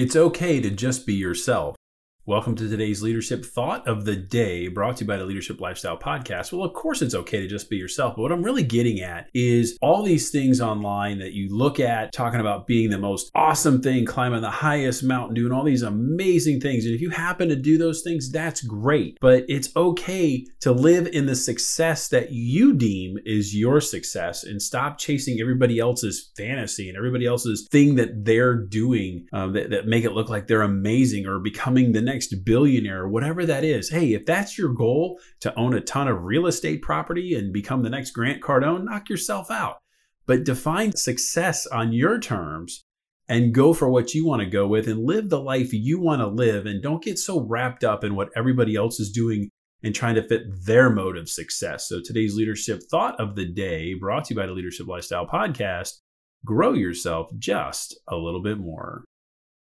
It's okay to just be yourself. Welcome to today's leadership thought of the day brought to you by the Leadership Lifestyle Podcast. Well, of course, it's okay to just be yourself. But what I'm really getting at is all these things online that you look at talking about being the most awesome thing, climbing the highest mountain, doing all these amazing things. And if you happen to do those things, that's great. But it's okay to live in the success that you deem is your success and stop chasing everybody else's fantasy and everybody else's thing that they're doing um, that, that make it look like they're amazing or becoming the next next billionaire, whatever that is. Hey, if that's your goal to own a ton of real estate property and become the next Grant Cardone, knock yourself out. But define success on your terms and go for what you want to go with and live the life you want to live and don't get so wrapped up in what everybody else is doing and trying to fit their mode of success. So today's leadership thought of the day brought to you by the Leadership Lifestyle podcast, grow yourself just a little bit more.